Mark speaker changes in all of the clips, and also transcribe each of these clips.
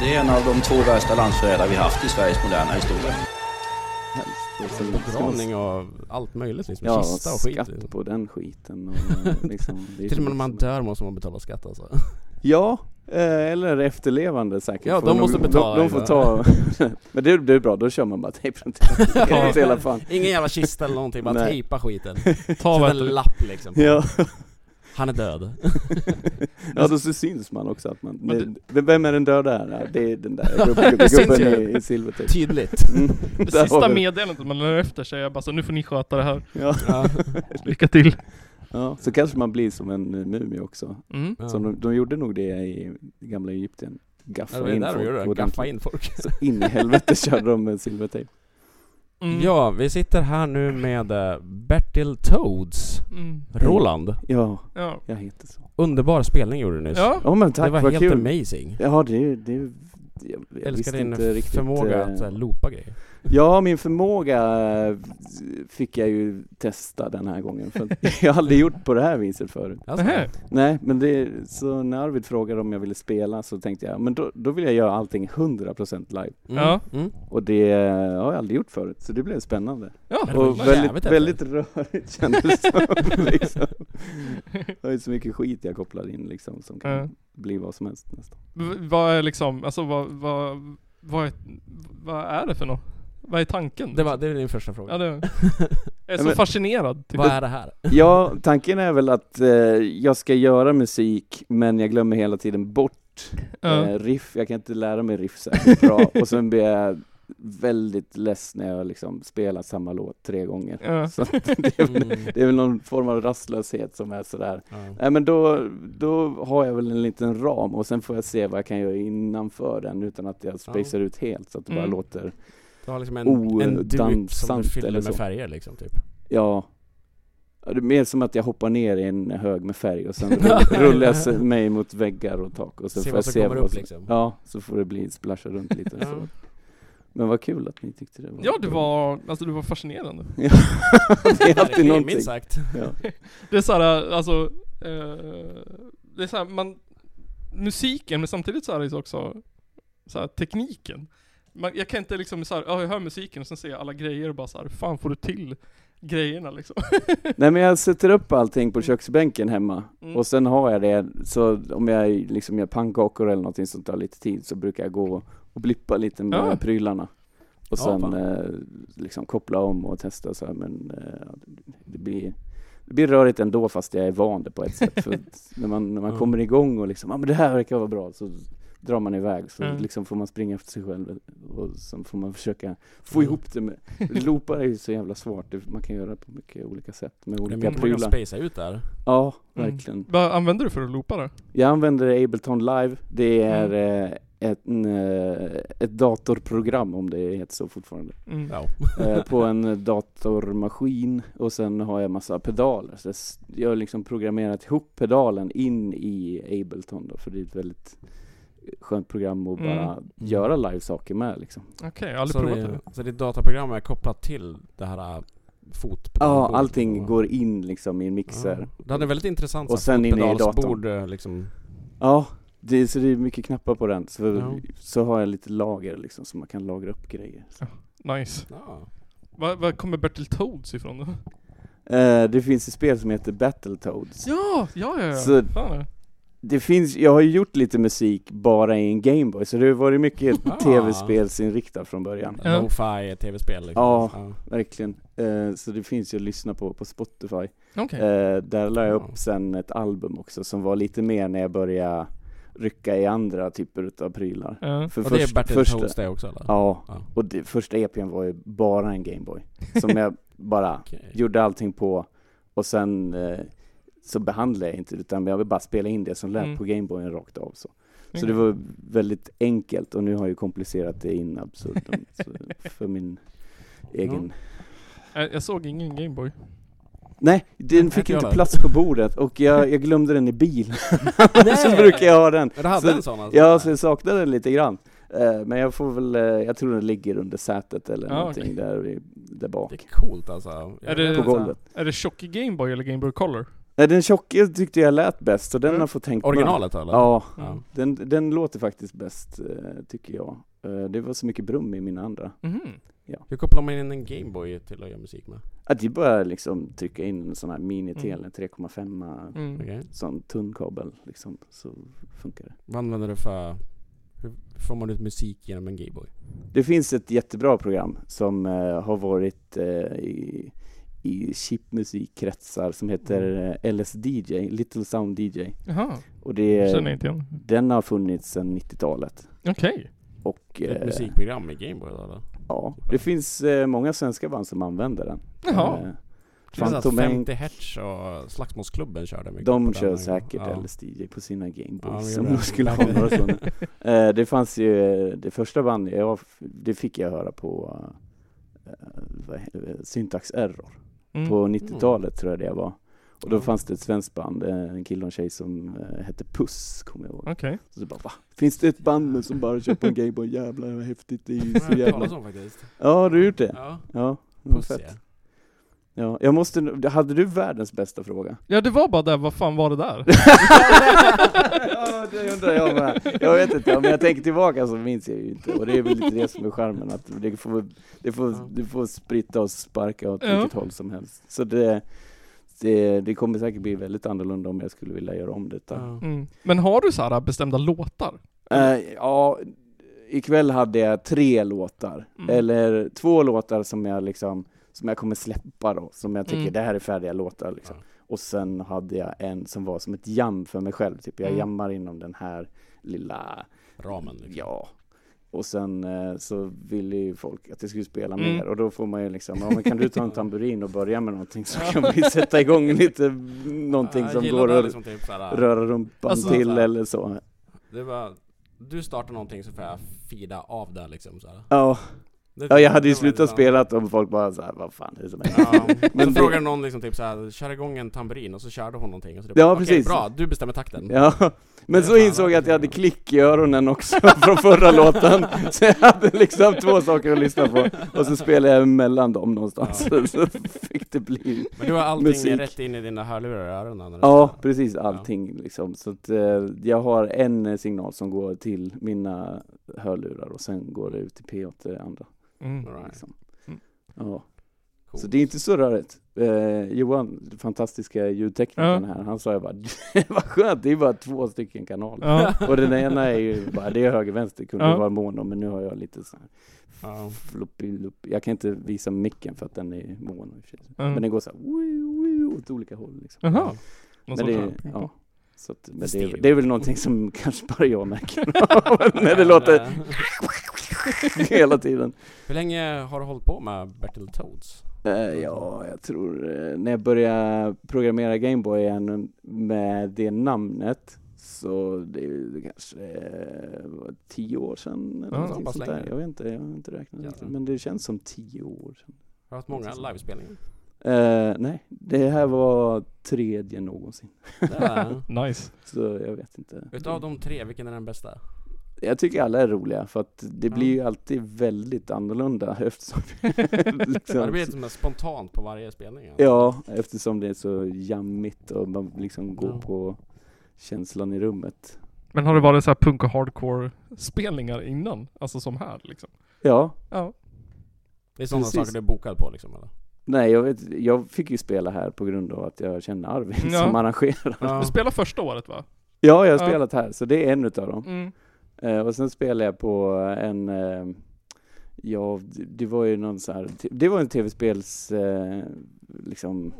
Speaker 1: Det är en av de två värsta landsförrädare vi haft i Sveriges moderna historia.
Speaker 2: Begravning och allt möjligt liksom.
Speaker 3: Ja,
Speaker 2: Kista och skit.
Speaker 3: skatt
Speaker 2: liksom.
Speaker 3: på den skiten. Och, eh, liksom, det är
Speaker 2: Till och med när man
Speaker 3: liksom-
Speaker 2: dör måste man betala skatt alltså.
Speaker 3: Ja, eh, eller efterlevande säkert.
Speaker 2: Ja, de måste betala
Speaker 3: De, de får ta... Men det, det är bra, då kör man bara tejp runt hela- fan.
Speaker 2: Ingen jävla kista eller någonting, bara tejpa skiten.
Speaker 4: Ta
Speaker 2: en lapp liksom.
Speaker 3: Ja.
Speaker 2: Han är död.
Speaker 3: ja, då så syns man också att man...
Speaker 4: Men
Speaker 3: det, vem är den döda här? Ja, det är den där gubben, i, i silvertejp.
Speaker 2: Tydligt.
Speaker 3: Mm,
Speaker 4: Det sista meddelandet man lämnar efter sig är bara så nu får ni sköta det här.
Speaker 3: Ja.
Speaker 2: Ja.
Speaker 4: Lycka till.
Speaker 3: ja, så kanske man blir som en eh, mumie också.
Speaker 4: Mm.
Speaker 2: Ja.
Speaker 3: Så de, de gjorde nog det i gamla Egypten.
Speaker 2: Ja,
Speaker 3: Gaffa
Speaker 2: det var
Speaker 3: in folk
Speaker 2: gaffa in folk.
Speaker 3: Så in i helvete körde de med silvertejp.
Speaker 4: Mm.
Speaker 2: Ja, vi sitter här nu med eh, Bertil Toads.
Speaker 4: Mm.
Speaker 2: Roland.
Speaker 3: Ja,
Speaker 4: Ja.
Speaker 3: jag heter så.
Speaker 2: Underbar spelning gjorde du nyss.
Speaker 4: Ja.
Speaker 3: Ja men tack,
Speaker 2: det var helt
Speaker 3: kul.
Speaker 2: amazing.
Speaker 3: Ja det, det, jag, jag
Speaker 2: Jag älskar din
Speaker 3: inte riktigt,
Speaker 2: förmåga att eh, loopa grejer.
Speaker 3: Ja, min förmåga eh, fick jag ju testa den här gången. För jag har aldrig gjort på det här viset förut.
Speaker 2: Alltså.
Speaker 3: Nej, men det, så när Arvid frågade om jag ville spela så tänkte jag, men då, då vill jag göra allting 100% live.
Speaker 2: mm,
Speaker 4: Ja.
Speaker 2: Mm.
Speaker 3: Och det har jag aldrig gjort förut, så det blev spännande.
Speaker 4: Ja.
Speaker 2: det
Speaker 3: Och väldigt, väldigt rörigt kändes det som. Liksom. Det var ju så mycket skit jag kopplar in liksom, som kan
Speaker 4: Ja.
Speaker 3: bli vad som helst nästan.
Speaker 4: V- Vad är liksom, alltså vad, vad, vad, är, vad är det för något? Vad är tanken?
Speaker 2: Det var, det är din första fråga.
Speaker 4: Ja, det, jag är så
Speaker 3: men-
Speaker 4: fascinerad. Typ.
Speaker 2: Vad är det här?
Speaker 3: Ja, tanken är väl att eh, jag ska göra musik, men jag glömmer hela tiden bort
Speaker 4: Ja.
Speaker 3: eh, riff. Jag kan inte lära mig riff särskilt bra. Och sen blir jag väldigt less när jag liksom spelar samma låt tre gånger.
Speaker 4: Ja.
Speaker 3: Så att det, är väl,
Speaker 2: Mm.
Speaker 3: det är väl någon form av rastlöshet som är sådär.
Speaker 2: Ja.
Speaker 3: Nej men då, då har jag väl en liten ram och sen får jag se vad jag kan göra innanför den utan att jag spacear ut helt så att det bara
Speaker 4: Mm.
Speaker 3: låter,
Speaker 2: Du har liksom en,
Speaker 3: Oh,
Speaker 2: en drip som du fyller med
Speaker 3: så.
Speaker 2: färger liksom typ.
Speaker 3: ja det är mer som att jag hoppar ner i en hög med färg och sen rull- rullar jag mig mot väggar och tak och så
Speaker 2: Se
Speaker 3: får jag se
Speaker 2: kommer
Speaker 3: vad
Speaker 2: upp
Speaker 3: som-
Speaker 2: liksom.
Speaker 3: Ja, så får det bli splasha runt lite
Speaker 2: Ja.
Speaker 3: så. Men vad kul att ni tyckte det var
Speaker 4: ja, du var, alltså du var fascinerande.
Speaker 3: Ja, det är alltid någonting.
Speaker 2: minst sagt.
Speaker 3: Ja.
Speaker 4: Det är såhär, alltså, eh, det är såhär, man, musiken men samtidigt så är det också såhär, tekniken. Man, jag kan inte liksom såhär, ja jag hör musiken och sen ser jag alla grejer och bara såhär, hur fan får du till grejerna liksom?
Speaker 3: Nej men jag sätter upp allting på köksbänken hemma
Speaker 4: Mm.
Speaker 3: och sen har jag det, så om jag liksom gör pannkakor eller någonting som tar lite tid så brukar jag gå och blippa lite med
Speaker 4: Ja.
Speaker 3: prylarna. Och
Speaker 2: Ja,
Speaker 3: sen eh, liksom koppla om och testa så här, men eh, det blir det blir rörigt ändå fast jag är van det på ett sätt. För när man, när man
Speaker 2: Ja.
Speaker 3: kommer igång och liksom, ja ah, men det här verkar vara bra, så drar man iväg. Så
Speaker 4: Mm.
Speaker 3: liksom får man springa efter sig själv och sen får man försöka få ihop det med, loopar är ju så jävla svårt, det, man kan göra på mycket olika sätt med
Speaker 2: Det
Speaker 3: olika
Speaker 2: mycket man kan
Speaker 3: prylar.
Speaker 2: spacea ut där.
Speaker 3: Ja,
Speaker 4: Mm.
Speaker 3: verkligen.
Speaker 4: Vad använder du för att loopa det?
Speaker 3: Jag använder Ableton Live. Det är
Speaker 4: Mm.
Speaker 3: eh, ett, en, eh, ett datorprogram, om det heter så fortfarande,
Speaker 4: Mm.
Speaker 2: Ja.
Speaker 3: eh, på en datormaskin och sen har jag massa pedaler. Så jag har liksom programmerat ihop pedalen in i Ableton då, för det är ett väldigt skönt program att
Speaker 4: Mm.
Speaker 3: bara göra live-saker med liksom.
Speaker 4: Okej, jag har aldrig
Speaker 2: Så,
Speaker 4: provat det.
Speaker 2: det, så ditt dataprogram är kopplat till det här äh, fotpedalbordet?
Speaker 3: Ja, allting
Speaker 2: Och-
Speaker 3: går in liksom i en mixer.
Speaker 2: Ja. Det hade väldigt intressant
Speaker 3: Och sen in i
Speaker 2: fotpedalsbord, äh, liksom.
Speaker 3: Ja, det, så det är mycket knappar på den. Så,
Speaker 2: Ja.
Speaker 3: så har jag lite lager liksom, så man kan lagra upp grejer. Så.
Speaker 4: Nice.
Speaker 2: Ja.
Speaker 4: Var, var kommer Bertil Toads ifrån då?
Speaker 3: Eh, det finns ett spel som heter Battletoads.
Speaker 4: Ja, ja, ja. ja.
Speaker 3: Så-
Speaker 4: Fan, ja.
Speaker 3: Det finns, jag har ju gjort lite musik bara i en Gameboy, så det har varit mycket
Speaker 2: Ah.
Speaker 3: tv-spelsinriktat från början.
Speaker 4: Ja.
Speaker 2: Lo-fi tv-spel liksom.
Speaker 3: Ja. Verkligen. Eh, så det finns ju att lyssna på på Spotify.
Speaker 4: Okej.
Speaker 3: Eh, där la jag
Speaker 2: Ja.
Speaker 3: upp sen ett album också som var lite mer när jag började rycka i andra typer utav prylar.
Speaker 4: Ja.
Speaker 3: För
Speaker 2: Och det är
Speaker 3: först-
Speaker 2: Bertil det också eller?
Speaker 3: Ja, och det, första EPn var ju bara en Gameboy. Som jag bara
Speaker 2: Okej.
Speaker 3: gjorde allting på och sen eh, så behandlade jag inte utan jag vill bara spela in det som lät
Speaker 4: Mm.
Speaker 3: på Gameboyen rakt av så. Så
Speaker 4: Mm.
Speaker 3: det var väldigt enkelt och nu har jag ju komplicerat det in absurdum för min egen...
Speaker 4: Jag, jag såg ingen Gameboy.
Speaker 3: Nej, den fick inte plats på bordet och jag, jag glömde den i bilen. så brukar jag ha den.
Speaker 2: Ja, Du hade
Speaker 3: Så-
Speaker 2: en sån alltså?
Speaker 3: Ja, så jag saknade den lite grann. Eh, men jag får väl, eh, jag tror den ligger under sätet eller
Speaker 4: Ja,
Speaker 3: någonting
Speaker 4: okej.
Speaker 3: där, där bak.
Speaker 2: Det är coolt alltså. Jag
Speaker 4: Är det-
Speaker 3: På golvet.
Speaker 4: Är det tjock Gameboy eller Gameboy Color?
Speaker 3: Nej, den tjocka tyckte jag lät bäst, så den
Speaker 4: Mm.
Speaker 3: har fått med.
Speaker 2: Originalet eller?
Speaker 3: Ja,
Speaker 2: Ja.
Speaker 3: den, den låter faktiskt bäst, eh, tycker jag. Eh, Det var så mycket brum i mina andra.
Speaker 4: Mhm.
Speaker 2: Hur kopplar man in en Gameboy till att göra musik med?
Speaker 3: Att det bara liksom trycka in en sån här mini-tele, 3,5
Speaker 4: Mm.
Speaker 2: Okej.
Speaker 3: sån tunn kabel liksom, så funkar det.
Speaker 2: Vad använder du för... Hur får man ut musik genom en Gameboy?
Speaker 3: Det finns ett jättebra program som eh, har varit eh, i, i chipmusikkretsar som heter eh, LSDJ, Little Sound DJ.
Speaker 4: Jaha,
Speaker 3: Och det,
Speaker 4: känner inte igen.
Speaker 3: den har funnits sedan 90-talet.
Speaker 4: Okej.
Speaker 3: Och
Speaker 2: är ett
Speaker 3: eh,
Speaker 2: musikprogram i Gameboy eller?
Speaker 3: ja, det finns eh, många svenska band som använder den.
Speaker 4: Jaha.
Speaker 3: Eh,
Speaker 2: Det är så att
Speaker 3: Phantom Inc.
Speaker 2: 50 Hertz och Slagsmålsklubben körde mycket
Speaker 3: De
Speaker 2: på
Speaker 3: kör
Speaker 2: den.
Speaker 3: säkert
Speaker 2: ja.
Speaker 3: LSDJ på sina
Speaker 2: Ja,
Speaker 3: Gameboys
Speaker 2: de
Speaker 3: om de
Speaker 2: det.
Speaker 3: skulle ha några sådana. Eh, det fanns ju, eh, det första bandet, jag, det fick jag höra på he- eh, Syntax Error.
Speaker 4: Mm.
Speaker 3: På 90-talet tror jag det var. Och då fanns det ett svenskt band, eh, en kille och en tjej som eh, hette Puss, kommer jag ihåg.
Speaker 4: Okej.
Speaker 3: Så bara va? Finns det ett band som bara på en Gameboy? Jävlar vad häftigt, det är ju så
Speaker 2: har
Speaker 3: jävla... Ja, har du gjort det?
Speaker 2: Ja,
Speaker 3: Ja,
Speaker 2: Puss
Speaker 3: fett.
Speaker 2: ja.
Speaker 3: Ja, jag måste, hade du världens bästa fråga?
Speaker 4: Ja det var bara där, vad fan var det där?
Speaker 3: ja, det undrar jag med. Jag vet inte, om jag tänker tillbaka så minns jag ju inte. Och det är väl lite det som är charmen, att det får, det får, du får spritta och sparka åt
Speaker 4: Ja.
Speaker 3: vilket håll som helst. Så det, det, det kommer säkert bli väldigt annorlunda om jag skulle vilja göra om detta.
Speaker 4: Mm. Men har du så här bestämda låtar?
Speaker 3: Eh, ja, ikväll hade jag tre låtar.
Speaker 4: Mm.
Speaker 3: Eller två låtar som jag liksom som jag kommer släppa då, som jag tycker
Speaker 4: Mm.
Speaker 3: det här är färdiga låtar liksom.
Speaker 2: Ja.
Speaker 3: Och sen hade jag en som var som ett jam för mig själv, typ jag
Speaker 4: Mm.
Speaker 3: jammar inom den här lilla,
Speaker 2: Ramen liksom.
Speaker 3: ja. Och sen eh, så ville ju folk att jag skulle spela
Speaker 4: Mm.
Speaker 3: mer och då får man ju liksom, ja men kan du ta en tamburin och börja med någonting så kan vi sätta igång lite, någonting
Speaker 2: Ja,
Speaker 3: som går att
Speaker 2: liksom typ såhär,
Speaker 3: röra rumpan
Speaker 4: Alltså,
Speaker 3: till
Speaker 2: såhär.
Speaker 3: eller så.
Speaker 2: Det var, du startar någonting så får jag fida av det liksom såhär.
Speaker 3: Ja, ja jag hade ju
Speaker 2: det
Speaker 3: slutat spela om folk bara såhär, vad fan är det som händer?
Speaker 2: Ja, men så
Speaker 3: det-
Speaker 2: frågade någon liksom typ såhär, kör igång en tamburin och så körde hon någonting och så typ,
Speaker 3: Ja,
Speaker 2: "Okej,
Speaker 3: precis.
Speaker 2: bra, du bestämmer takten.
Speaker 3: Ja, men så insåg jag att jag hade klick i öronen också från förra låten Så jag hade liksom två saker att lyssna på Och så spelade jag mellan dem någonstans
Speaker 2: Ja.
Speaker 3: Så fick det bli
Speaker 2: Men du har allting
Speaker 3: Musik.
Speaker 2: rätt in i dina hörlurar i öronen?
Speaker 3: Ja, precis allting liksom Så att eh, jag har en eh, signal som går till mina hörlurar och sen går det ut till P8 till det andra
Speaker 4: Mm.
Speaker 3: Liksom.
Speaker 4: Mm.
Speaker 3: Ja,
Speaker 2: Coolt.
Speaker 3: så det är inte så rörigt eh, Johan, fantastiska ljudteknikern här, han sa ju bara Vad skönt, det är bara två stycken kanaler
Speaker 4: Ja.
Speaker 3: Och den ena är ju bara, det är höger vänster kunde
Speaker 4: Ja.
Speaker 3: vara mono men nu har jag lite så här
Speaker 2: Ja.
Speaker 3: floppy loop. Jag kan inte visa micken för att den är mono i.
Speaker 4: Mm.
Speaker 3: Men den går så här wii, wii, åt olika håll liksom.
Speaker 4: Jaha.
Speaker 3: Men det, är- ja. Så att, men det, är, det är väl någonting som kanske bara jag märker när det låter hela tiden.
Speaker 2: Hur länge har du hållit på med Bertil Toads?
Speaker 3: Ja, jag tror eh, när jag började programmera Gameboy igen med det namnet så det är kanske eh, vad, tio år sedan eller
Speaker 4: Ja,
Speaker 3: sånt där. Jag vet inte, jag har inte räknat ut, men det känns som tio år sedan.
Speaker 2: Har du haft många livespelningar?
Speaker 3: Eh, nej, det här var tredje någonsin.
Speaker 2: Ja.
Speaker 4: Nice.
Speaker 3: Så jag vet inte.
Speaker 2: Utav de tre, vilken är den bästa?
Speaker 3: Jag tycker alla är roliga för att det
Speaker 2: Ja.
Speaker 3: blir ju alltid väldigt annorlunda eftersom
Speaker 2: Ja,
Speaker 3: liksom,
Speaker 2: det blir lite som en spontant på varje spelning alltså.
Speaker 3: Ja, eftersom det är så jammigt och man liksom går
Speaker 2: Ja.
Speaker 3: på känslan i rummet.
Speaker 4: Men har det varit så här punk och hardcore spelningar innan? Alltså som här liksom?
Speaker 3: Ja,
Speaker 4: Ja.
Speaker 2: Det är sådana
Speaker 3: Precis.
Speaker 2: saker du är bokad på liksom eller?
Speaker 3: nej jag vet, jag fick ju spela här på grund av att jag känner Arvid
Speaker 4: Ja.
Speaker 3: som arrangerar.
Speaker 4: Du spelade första året va?
Speaker 3: Ja, jag har
Speaker 4: Ja.
Speaker 3: spelat här, så det är en utav dem.
Speaker 4: Mm.
Speaker 3: Eh, och sen spelade jag på en, eh, ja, det- var ju någon så här, det var en tv-spels, eh, liksom,
Speaker 2: Mm.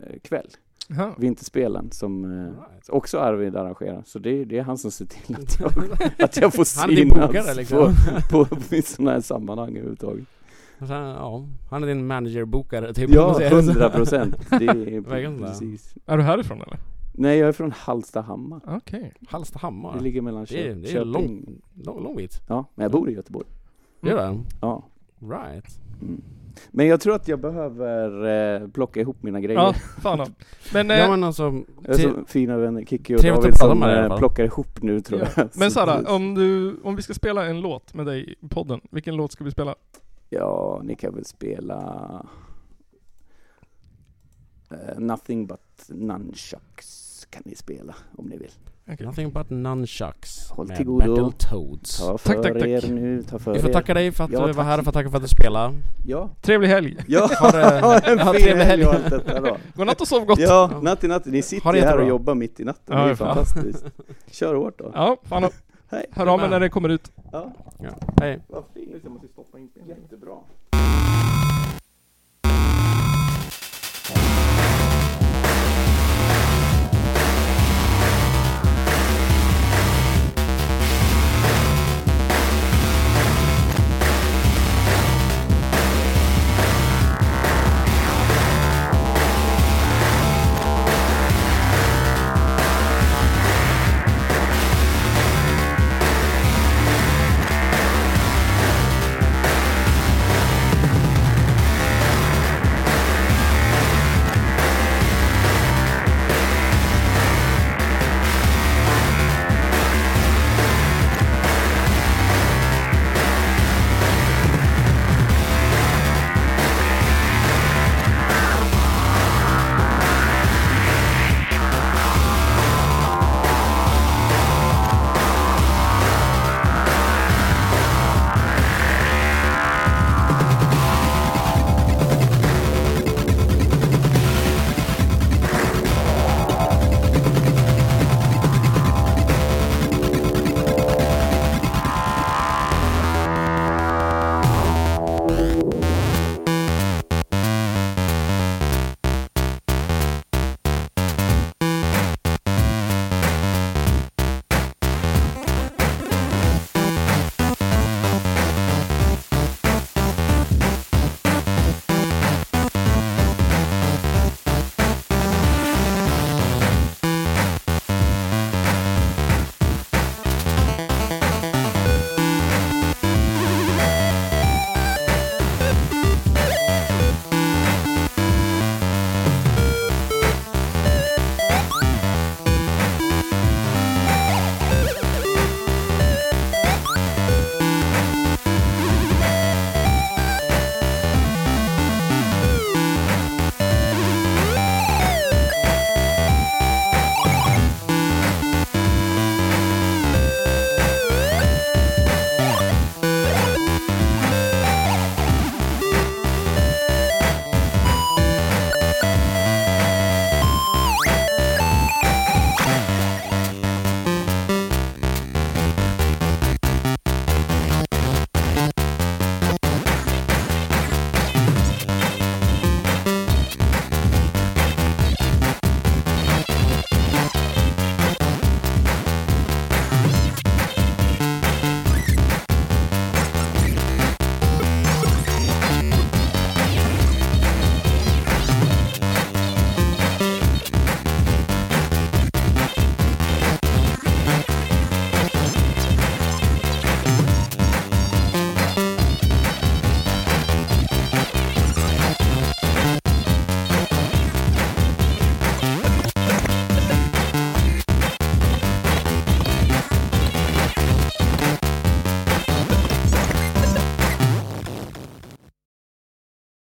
Speaker 3: eh, kväll.
Speaker 4: Jaha.
Speaker 3: Vinterspelen som eh, också Arvid arrangerar. Så det, det är han som ser till att jag, att jag får synas
Speaker 2: liksom.
Speaker 3: på, på, i sådana här sammanhang överhuvudtaget.
Speaker 2: Sen, ja, han är din manager-bokare typ.
Speaker 3: Ja, hundra procent. Det är precis.
Speaker 4: Är du härifrån eller?
Speaker 3: Nej, jag är från Hallstahammar.
Speaker 4: Okej.
Speaker 2: Hallstahammar.
Speaker 3: Det ligger mellan
Speaker 2: Det är,
Speaker 3: Kö-
Speaker 2: det är
Speaker 3: Köping.
Speaker 2: lång, lång, lång bit.
Speaker 3: Ja, men jag bor i Göteborg.
Speaker 2: Det är det?
Speaker 3: Ja.
Speaker 2: Right.
Speaker 3: Mm. Men jag tror att jag behöver eh, plocka ihop mina grejer.
Speaker 4: Ja, fan då. Men, eh,
Speaker 2: Ja men alltså,
Speaker 3: Jag är
Speaker 2: till,
Speaker 3: så fina vänner, Kikki och
Speaker 2: Trevligt att
Speaker 3: David
Speaker 2: prata
Speaker 3: som
Speaker 2: med dig i alla
Speaker 3: eh,
Speaker 2: fall.
Speaker 3: plockar ihop nu tror
Speaker 4: Ja.
Speaker 3: jag.
Speaker 4: men
Speaker 3: Så-
Speaker 4: Sara, om du, om vi ska spela en låt med dig i podden, vilken låt ska vi spela?
Speaker 3: Ja, ni kan väl spela eh, Nothing but nunchucks kan ni spela om ni vill.
Speaker 4: Okej.
Speaker 2: Nothing but nunchucks.
Speaker 3: Håll
Speaker 2: med
Speaker 3: till godo.
Speaker 2: Battletoads.
Speaker 3: Ta för
Speaker 4: Tack, tack, tack.
Speaker 3: er nu, ta för
Speaker 2: Vi får
Speaker 3: er.
Speaker 2: tacka dig för att
Speaker 3: Ja,
Speaker 2: du var här och för att tacka för att du spelade.
Speaker 3: Ja,
Speaker 4: Trevlig helg!
Speaker 3: ja.
Speaker 2: Ha det-
Speaker 3: ha en
Speaker 2: ha
Speaker 3: fin
Speaker 2: trevlig
Speaker 3: helg och allt detta då.
Speaker 4: Godnatt och sov gott!
Speaker 3: Ja,
Speaker 2: Ja.
Speaker 3: natt i natt. Ni sitter ju här och jobbar mitt i natten.
Speaker 4: Ja,
Speaker 3: det är
Speaker 4: fan.
Speaker 3: fantastiskt. Kör hårt då.
Speaker 4: Ja, fan
Speaker 3: Hej.
Speaker 4: hör av mig när det kommer ut.
Speaker 3: Ja,
Speaker 2: Ja. Hej.
Speaker 3: vad fint. Jättebra.